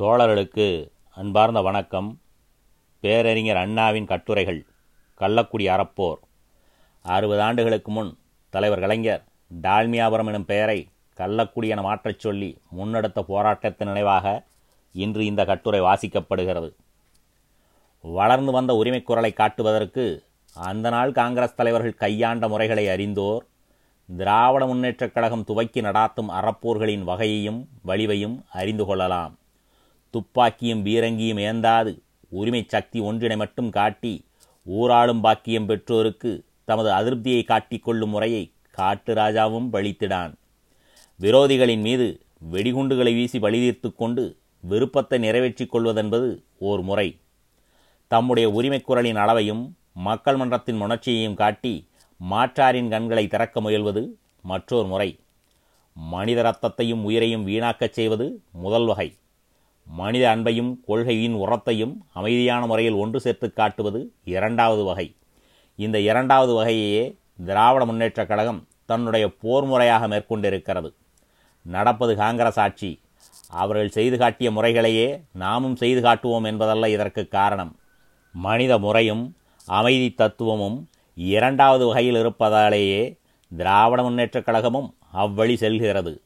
தோழர்களுக்கு அன்பார்ந்த வணக்கம். பேரறிஞர் அண்ணாவின் கட்டுரைகள் கள்ளக்குடி அறப்போர். அறுபது ஆண்டுகளுக்கு முன் தலைவர் கலைஞர் டால்மியாபுரம் எனும் பெயரை கள்ளக்குடி என மாற்றச் சொல்லி முன்னெடுத்த போராட்டத்தின் நினைவாக இன்று இந்த கட்டுரை வாசிக்கப்படுகிறது. வளர்ந்து வந்த உரிமை குரலை காட்டுவதற்கு அந்த நாள் காங்கிரஸ் தலைவர்கள் கையாண்ட முறைகளை அறிந்தோர் திராவிட முன்னேற்றக் கழகம் துவக்கி நடாத்தும் அறப்போர்களின் வகையையும் வலிவையும் அறிந்து கொள்ளலாம். துப்பாக்கியும் பீரங்கியும் ஏந்தாது. உரிமை சக்தி ஒன்றினை மட்டும் காட்டி ஊராளும் பாக்கியம் பெற்றோருக்கு தமது அதிருப்தியை காட்டிக்கொள்ளும் முறையை காட்டு ராஜாவும் பழித்திடான். விரோதிகளின் மீது வெடிகுண்டுகளை வீசி பழிதீர்த்து கொண்டு விருப்பத்தை நிறைவேற்றிக் கொள்வதென்பது ஓர் முறை. தம்முடைய உரிமைக் குரலின் அளவையும் மக்கள் மன்றத்தின் உணர்ச்சியையும் காட்டி மாற்றாரின் கண்களை திறக்க முயல்வது மற்றொரு முறை. மனித ரத்தத்தையும் உயிரையும் வீணாக்கச் செய்வது முதல் வகை. மனித அன்பையும் கொள்கையின் உரத்தையும் அமைதியான முறையில் ஒன்று சேர்த்து காட்டுவது இரண்டாவது வகை. இந்த இரண்டாவது வகையையே திராவிட முன்னேற்றக் கழகம் தன்னுடைய போர் முறையாக மேற்கொண்டிருக்கிறது. நடப்பது காங்கிரஸ் ஆட்சி. அவர்கள் செய்து காட்டிய முறைகளையே நாமும் செய்து காட்டுவோம் என்பதல்ல இதற்கு காரணம். மனித முறையும் அமைதி தத்துவமும் இரண்டாவது வகையில் இருப்பதாலேயே திராவிட முன்னேற்றக் கழகமும் அவ்வழி செல்கிறது.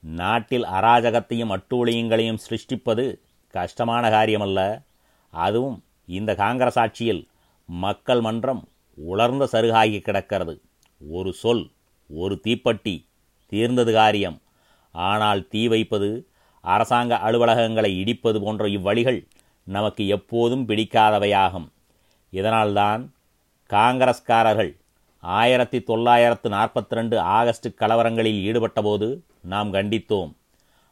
நாட்டில் அராஜகத்தையும் அட்டூழியங்களையும் சிருஷ்டிப்பது கஷ்டமான காரியமல்ல. அதுவும் இந்த காங்கிரஸ் ஆட்சியில் மக்கள் மன்றம் உலர்ந்த சருகாகி கிடக்கிறது. ஒரு சொல் ஒரு தீப்பட்டி தீர்ந்தது காரியம். ஆனால் தீ வைப்பது அரசாங்க அலுவலகங்களை இடிப்பது போன்ற இவ்வழிகள் நமக்கு எப்போதும் பிடிக்காதவையாகும். இதனால்தான் காங்கிரஸ்காரர்கள் ஆயிரத்தி தொள்ளாயிரத்து நாற்பத்தி ரெண்டு ஆகஸ்ட் கலவரங்களில் ஈடுபட்டபோது நாம் கண்டித்தோம்.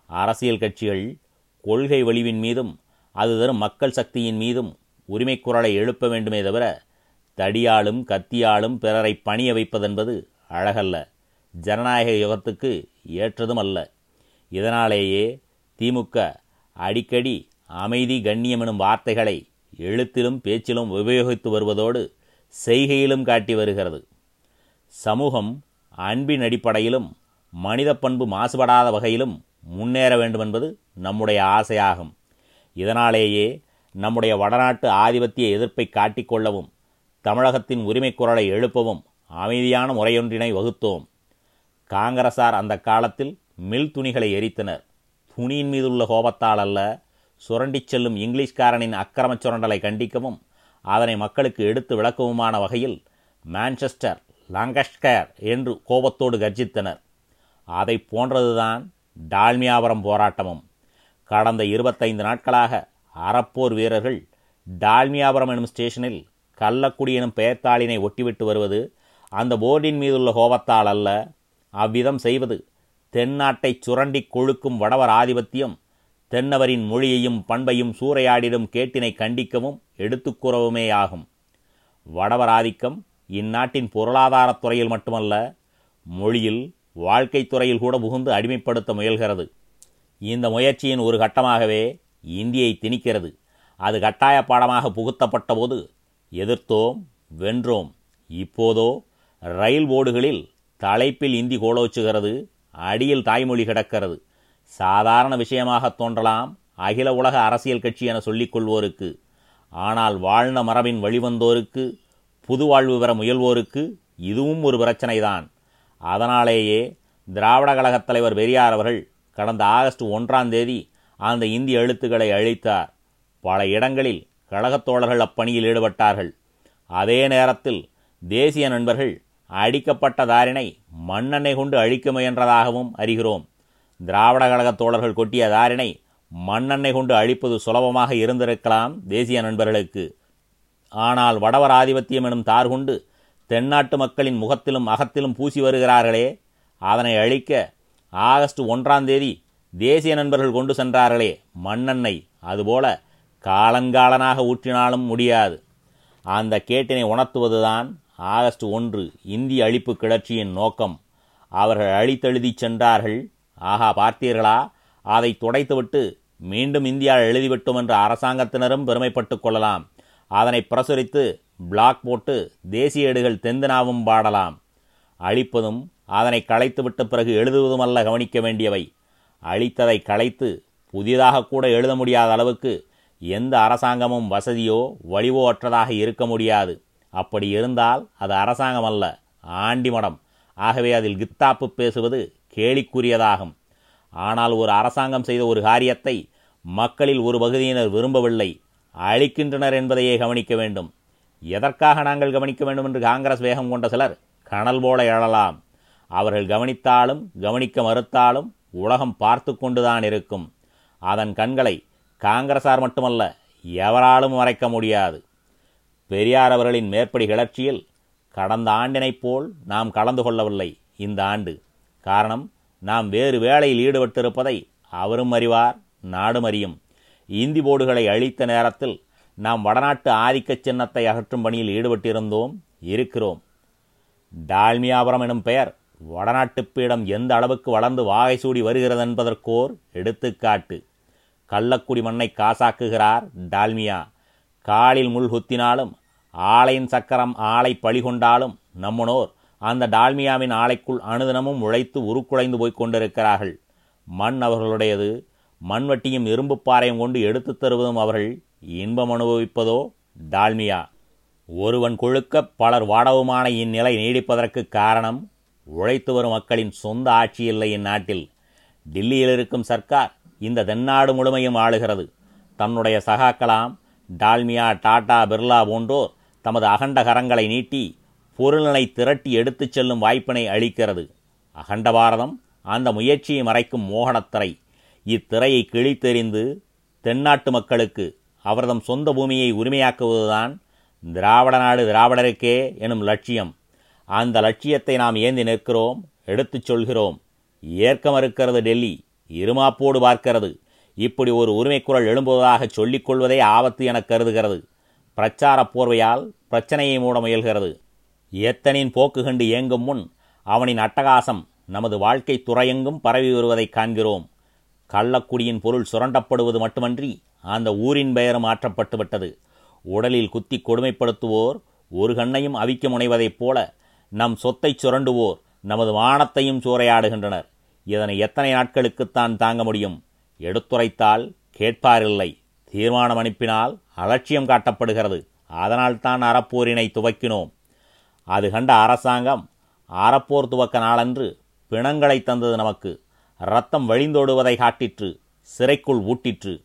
அரசியல் கட்சிகள் கொள்கை வலிவின் மீதும் அது தரும் மக்கள் சக்தியின் மீதும் உரிமை குரலை எழுப்ப வேண்டுமே தவிர தடியாலும் கத்தியாலும் பிறரை பணிய வைப்பதென்பது அழகல்ல. ஜனநாயக யுகத்துக்கு ஏற்றதும் அல்ல. இதனாலேயே திமுக அடிக்கடி அமைதி கண்ணியம் எனும் வார்த்தைகளை எழுத்திலும் பேச்சிலும் உபயோகித்து வருவதோடு செய்கையிலும் காட்டி வருகிறது. சமூகம் அன்பின் அடிப்படையிலும் மனித பண்பு மாசுபடாத வகையிலும் முன்னேற வேண்டுமென்பது நம்முடைய ஆசையாகும். இதனாலேயே நம்முடைய வடநாட்டு ஆதிபத்திய எதிர்ப்பை காட்டிக்கொள்ளவும் தமிழகத்தின் உரிமை குரலை எழுப்பவும் அமைதியான முறையொன்றினை வகுத்தோம். காங்கிரசார் அந்த காலத்தில் மில் துணிகளை எரித்தனர். துணியின் மீதுள்ள கோபத்தால் அல்ல சுரண்டிச் செல்லும் இங்கிலீஷ்காரனின் அக்கிரமச் சுரண்டலை கண்டிக்கவும் அதனை மக்களுக்கு எடுத்து விளக்கவுமான வகையில் மான்செஸ்டர் லங்கஷ்கர் என்று கோபத்தோடு கர்ஜித்தனர். அதை போன்றதுதான் டால்மியாபுரம் போராட்டமும். கடந்த இருபத்தைந்து நாட்களாக அறப்போர் வீரர்கள் டால்மியாபுரம் எனும் ஸ்டேஷனில் கள்ளக்குடி எனும் பெயர்த்தாளினை ஒட்டிவிட்டு வருவது அந்த போர்டின் மீதுள்ள கோபத்தால் அல்ல. அவ்விதம் செய்வது தென்னாட்டை சுரண்டி கொழுக்கும் வடவர் ஆதிபத்தியம் தென்னவரின் மொழியையும் பண்பையும் சூறையாடிடும் கேட்டினை கண்டிக்கவும் எடுத்துக்கூறவுமே ஆகும் வடவர் ஆதிக்கம் இந்நாட்டின் பொருளாதாரத்துறையில் மட்டுமல்ல மொழியில் வாழ்க்கைத் துறையில் கூட புகுந்து அடிமைப்படுத்த முயல்கிறது. இந்த முயற்சியின் ஒரு கட்டமாகவே இந்தியை திணிக்கிறது. அது கட்டாய பாடமாக புகுத்தப்பட்ட போது எதிர்த்தோம் வென்றோம். இப்போதோ ரயில் போர்டுகளில் தலைப்பில் இந்தி கோலோச்சுகிறது அடியில் தாய்மொழி கிடக்கிறது. சாதாரண விஷயமாக தோன்றலாம் அகில உலக அரசியல் கட்சி என சொல்லிக் கொள்வோருக்கு. ஆனால் வாழ்ந்த மரபின் வழிவந்தோருக்கு புது வாழ்வு பெற முயல்வோருக்கு இதுவும் ஒரு பிரச்சனைதான். அதனாலேயே திராவிட கழகத் தலைவர் பெரியார் அவர்கள் கடந்த ஆகஸ்ட் ஒன்றாம் தேதி அந்த இந்திய எழுத்துக்களை அழித்தார். பல இடங்களில் கழகத் தோழர்கள் அப்பணியில் ஈடுபட்டார்கள். அதே நேரத்தில் தேசிய நண்பர்கள் அடிக்கப்பட்ட தாரினை மண்ணெண்ணெய் கொண்டு அழிக்க முயன்றதாகவும் அறிகிறோம். திராவிட கழக தோழர்கள் கொட்டிய தாரினை மண்ணெண்ணெய் கொண்டு அழிப்பது சுலபமாக இருந்திருக்கலாம் தேசிய நண்பர்களுக்கு. ஆனால் வடவர் ஆதிபத்தியம் எனும் தார் கொண்டு தென்னாட்டு மக்களின் முகத்திலும் அகத்திலும் பூசி வருகிறார்களே அதனை அழிக்க ஆகஸ்ட் ஒன்றாம் தேதி தேசிய நண்பர்கள் கொண்டு சென்றார்களே மண்ணெண்ணை. அதுபோல காலங்காலனாக ஊற்றினாலும் முடியாது. அந்த கேட்டினை உணர்த்துவதுதான் ஆகஸ்ட் ஒன்று இந்திய அழிப்பு கிளர்ச்சியின் நோக்கம். அவர்கள் அழித்தெழுதி சென்றார்கள். ஆகா பார்த்தீர்களா? அதை துடைத்துவிட்டு மீண்டும் இந்தியா எழுதிவிட்டோம் என்ற அரசாங்கத்தினரும் பெருமைப்பட்டுக் கொள்ளலாம். அதனை பிரசுரித்து பிளாக் போட்டு தேசிய ஏடுகள் தெந்தனாவும் பாடலாம். அழிப்பதும் அதனை களைத்துவிட்ட பிறகு எழுதுவதுமல்ல கவனிக்க வேண்டியவை. அழித்ததை களைத்து புதிதாக கூட எழுத முடியாத அளவுக்கு எந்த அரசாங்கமும் வசதியோ வலிவோ அற்றதாக இருக்க முடியாது. அப்படி இருந்தால் அது அரசாங்கம் அல்ல ஆண்டி மடம். ஆகவே அதில் கித்தாப்பு பேசுவது கேலிக்குரியதாகும். ஆனால் ஒரு அரசாங்கம் செய்த ஒரு காரியத்தை மக்களில் ஒரு பகுதியினர் விரும்பவில்லை. அழிக்கின்றனர் என்பதையே கவனிக்க வேண்டும். எதற்காக நாங்கள் கவனிக்க வேண்டும் என்று காங்கிரஸ் வேகம் கொண்ட சிலர் கனல் போல எழலாம். அவர்கள் கவனித்தாலும் கவனிக்க மறுத்தாலும் உலகம் பார்த்து கொண்டுதான் இருக்கும். அதன் கண்களை காங்கிரசார் மட்டுமல்ல எவராலும் மறைக்க முடியாது. பெரியார் அவர்களின் மேற்படி கிளர்ச்சியில் கடந்த ஆண்டினைப் போல் நாம் கலந்து கொள்ளவில்லை இந்த ஆண்டு. காரணம் நாம் வேறு வேளையில் ஈடுபட்டிருப்பதை அவரும் அறிவார் நாடும் அறியும். இந்தி போர்டுகளை அழித்த நேரத்தில் நாம் வடநாட்டு ஆதிக்க சின்னத்தை அகற்றும் பணியில் ஈடுபட்டிருந்தோம் இருக்கிறோம். டால்மியாபுரம் எனும் பெயர் வடநாட்டு பீடம் எந்த அளவுக்கு வளர்ந்து வாகை சூடி வருகிறது என்பதற்கோர் எடுத்துக்காட்டு. கள்ளக்குடி மண்ணை காசாக்குகிறார் டால்மியா. காலில் முள் குத்தினாலும் ஆலையின் சக்கரம் ஆளை பழிகொண்டாலும் நம்முனோர் அந்த டால்மியாவின் ஆலைக்குள் அனுதினமும் உழைத்து உருக்குலைந்து போய்க் கொண்டிருக்கிறார்கள். மண் அவர்களுடையது மண்வட்டியும் இரும்பு பாறையும் கொண்டு எடுத்துத் தருவதும் அவர்கள் இன்பம் அனுபவிப்பதோ? டால்மியா. ஒருவன் கொழுக்க பலர் வாடவுமான இந்நிலை நீடிப்பதற்கு காரணம் உழைத்து வரும் மக்களின் சொந்த ஆட்சி இல்லை இந்நாட்டில். டில்லியில் இருக்கும் சர்க்கார் இந்த தென்னாடு முழுமையும் ஆளுகிறது. தன்னுடைய சகாக்கலாம் டால்மியா டாடா பிர்லா போன்றோர் தமது அகண்ட கரங்களை நீட்டி பொருளினை திரட்டி எடுத்துச் செல்லும் வாய்ப்பினை அளிக்கிறது. அகண்ட பாரதம் அந்த முயற்சியை மறைக்கும் மோகனத்திரை இத்திரையை கிழித்தெறிந்து தென்னாட்டு மக்களுக்கு அவர்தம் சொந்த பூமியை உரிமையாக்குவதுதான் திராவிட நாடு திராவிடருக்கே எனும் லட்சியம். அந்த லட்சியத்தை நாம் ஏந்தி நிற்கிறோம் எடுத்துச் சொல்கிறோம். ஏற்க மறுக்கிறது டெல்லி இருமாப்போடு பார்க்கிறது. இப்படி ஒரு உரிமைக்குரல் எழும்புவதாக சொல்லிக் கொள்வதே ஆபத்து என கருதுகிறது. பிரச்சார போர்வையால் பிரச்சனையை மூட முயல்கிறது. எத்தனின் போக்கு கண்டு இயங்கும் முன் அவனின் அட்டகாசம் நமது வாழ்க்கை துறையெங்கும் பரவி வருவதைக் காண்கிறோம். கள்ளக்குடியின் பொருள் சுரண்டப்படுவது மட்டுமன்றி அந்த ஊரின் பெயரும் மாற்றப்பட்டுவிட்டது உடலில் குத்தி கொடுமைப்படுத்துவோர் ஒரு கண்ணையும் அவிக்க முனைவதைப் போல நம் சொத்தை சுரண்டுவோர் நமது வானத்தையும் சூறையாடுகின்றனர். இதனை எத்தனை நாட்களுக்குத்தான் தாங்க முடியும்? எடுத்துரைத்தால் கேட்பாரில்லை. தீர்மானம் அனுப்பினால் அலட்சியம் காட்டப்படுகிறது. அதனால்தான் அறப்போரினை துவக்கினோம். அது கண்ட அரசாங்கம் அறப்போர் துவக்க நாளன்று பிணங்களை தந்தது நமக்கு. ரத்தம் வழிந்தோடுவதை காட்டிற்று சிறைக்குள் ஊட்டிற்று.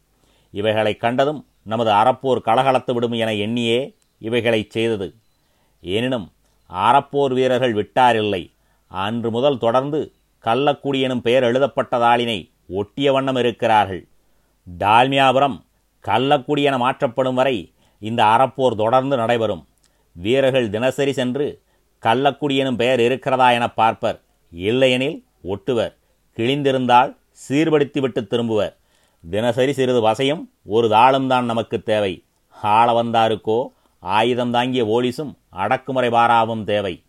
இவைகளை கண்டதும் நமது அறப்போர் கலகலத்து விடும் என எண்ணியே இவைகளை செய்தது. எனினும் அறப்போர் வீரர்கள் விட்டாரில்லை. அன்று முதல் தொடர்ந்து கள்ளக்குடி எனும் பெயர் எழுதப்பட்டதாளினை ஒட்டிய வண்ணம் இருக்கிறார்கள். டால்மியாபுரம் கள்ளக்குடி என மாற்றப்படும் வரை இந்த அறப்போர் தொடர்ந்து நடைபெறும். வீரர்கள் தினசரி சென்று கள்ளக்குடி எனும் பெயர் இருக்கிறதா என பார்ப்பர் இல்லையெனில் ஒட்டுவர். கிழிந்திருந்தால் சீர்படுத்திவிட்டு திரும்புவர். தினசரி சிறிது வசையும் ஒரு தாளும்தான் நமக்கு தேவை. ஆள வந்தாருக்கோ ஆயுதம் தாங்கிய போலீஸும் அடக்குமுறை பாராவும் தேவை.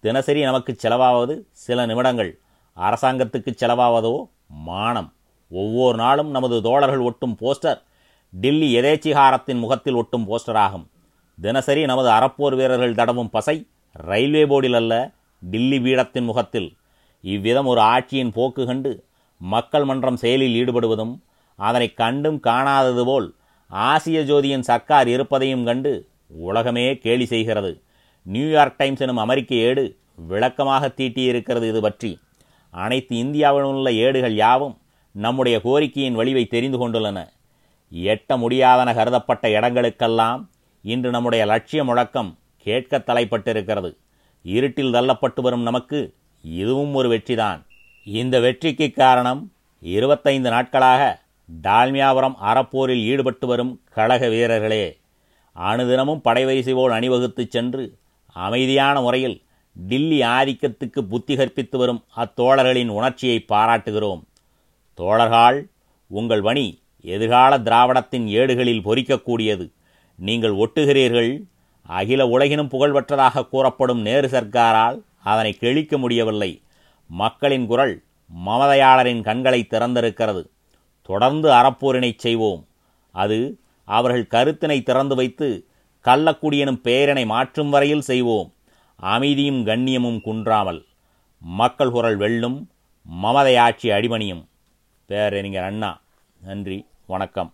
தினசரி நமக்கு செலவாவது சில நிமிடங்கள். அரசாங்கத்துக்கு செலவாவதோ மானம். ஒவ்வொரு நாளும் நமது தோழர்கள் ஒட்டும் போஸ்டர். டில்லி எதேச்சிகாரத்தின் முகத்தில் ஒட்டும் போஸ்டராகும். தினசரி நமது அறப்போர் வீரர்கள் தடவும் பசை. ரயில்வே போர்டில் அல்ல டில்லி பீடத்தின் முகத்தில். இவ்விதம் ஒரு ஆட்சியின் போக்கு கண்டு மக்கள் மன்றம் செயலில் ஈடுபடுவதும் அதனை கண்டும் காணாதது போல் ஆசிய ஜோதியின் சர்க்கார் இருப்பதையும் கண்டு உலகமே கேலி செய்கிறது. நியூயார்க் டைம்ஸ் எனும் அமெரிக்க ஏடு விளக்கமாக தீட்டியிருக்கிறது இது பற்றி. அனைத்து இந்தியாவில் உள்ள ஏடுகள் யாவும் நம்முடைய கோரிக்கையின் வழிவை தெரிந்து கொண்டுள்ளன. எட்ட முடியாதன கருதப்பட்ட இடங்களுக்கெல்லாம் இன்று நம்முடைய லட்சிய முழக்கம் கேட்க தலைப்பட்டிருக்கிறது. இருட்டில் தள்ளப்பட்டு வரும் நமக்கு இதுவும் ஒரு வெற்றிதான். இந்த வெற்றிக்கு காரணம் இருபத்தைந்து நாட்களாக டால்மியாபுரம் அறப்போரில் ஈடுபட்டு வரும் கழக வீரர்களே. அணுதினமும் படைவரிசை போல் அணிவகுத்துச் சென்று அமைதியான முறையில் டில்லி ஆதிக்கத்துக்கு புத்தி கற்பித்து வரும் அத்தோழர்களின் உணர்ச்சியை பாராட்டுகிறோம். தோழர்கள் உங்கள் வணி எதிர்கால திராவிடத்தின் ஏடுகளில் பொறிக்கக்கூடியது. நீங்கள் ஒட்டுகிறீர்கள். அகில உலகினும் புகழ்பெற்றதாக கூறப்படும் நேரு சர்க்காரால் அதனை கிழிக்க முடியவில்லை. மக்களின் குரல் மமதையாளரின் கண்களை திறந்திருக்கிறது. தொடர்ந்து அறப்போரினை செய்வோம். அது அவர்கள் கருத்தினை திறந்து வைத்து கள்ளக்குடியனும் பெயரினை மாற்றும் வரையில் செய்வோம். அமைதியும் கண்ணியமும் குன்றாமல். மக்கள் குரல் வெல்லும் மமதை ஆட்சி அடிமணியும் பேரறிஞர் அண்ணா நன்றி வணக்கம்.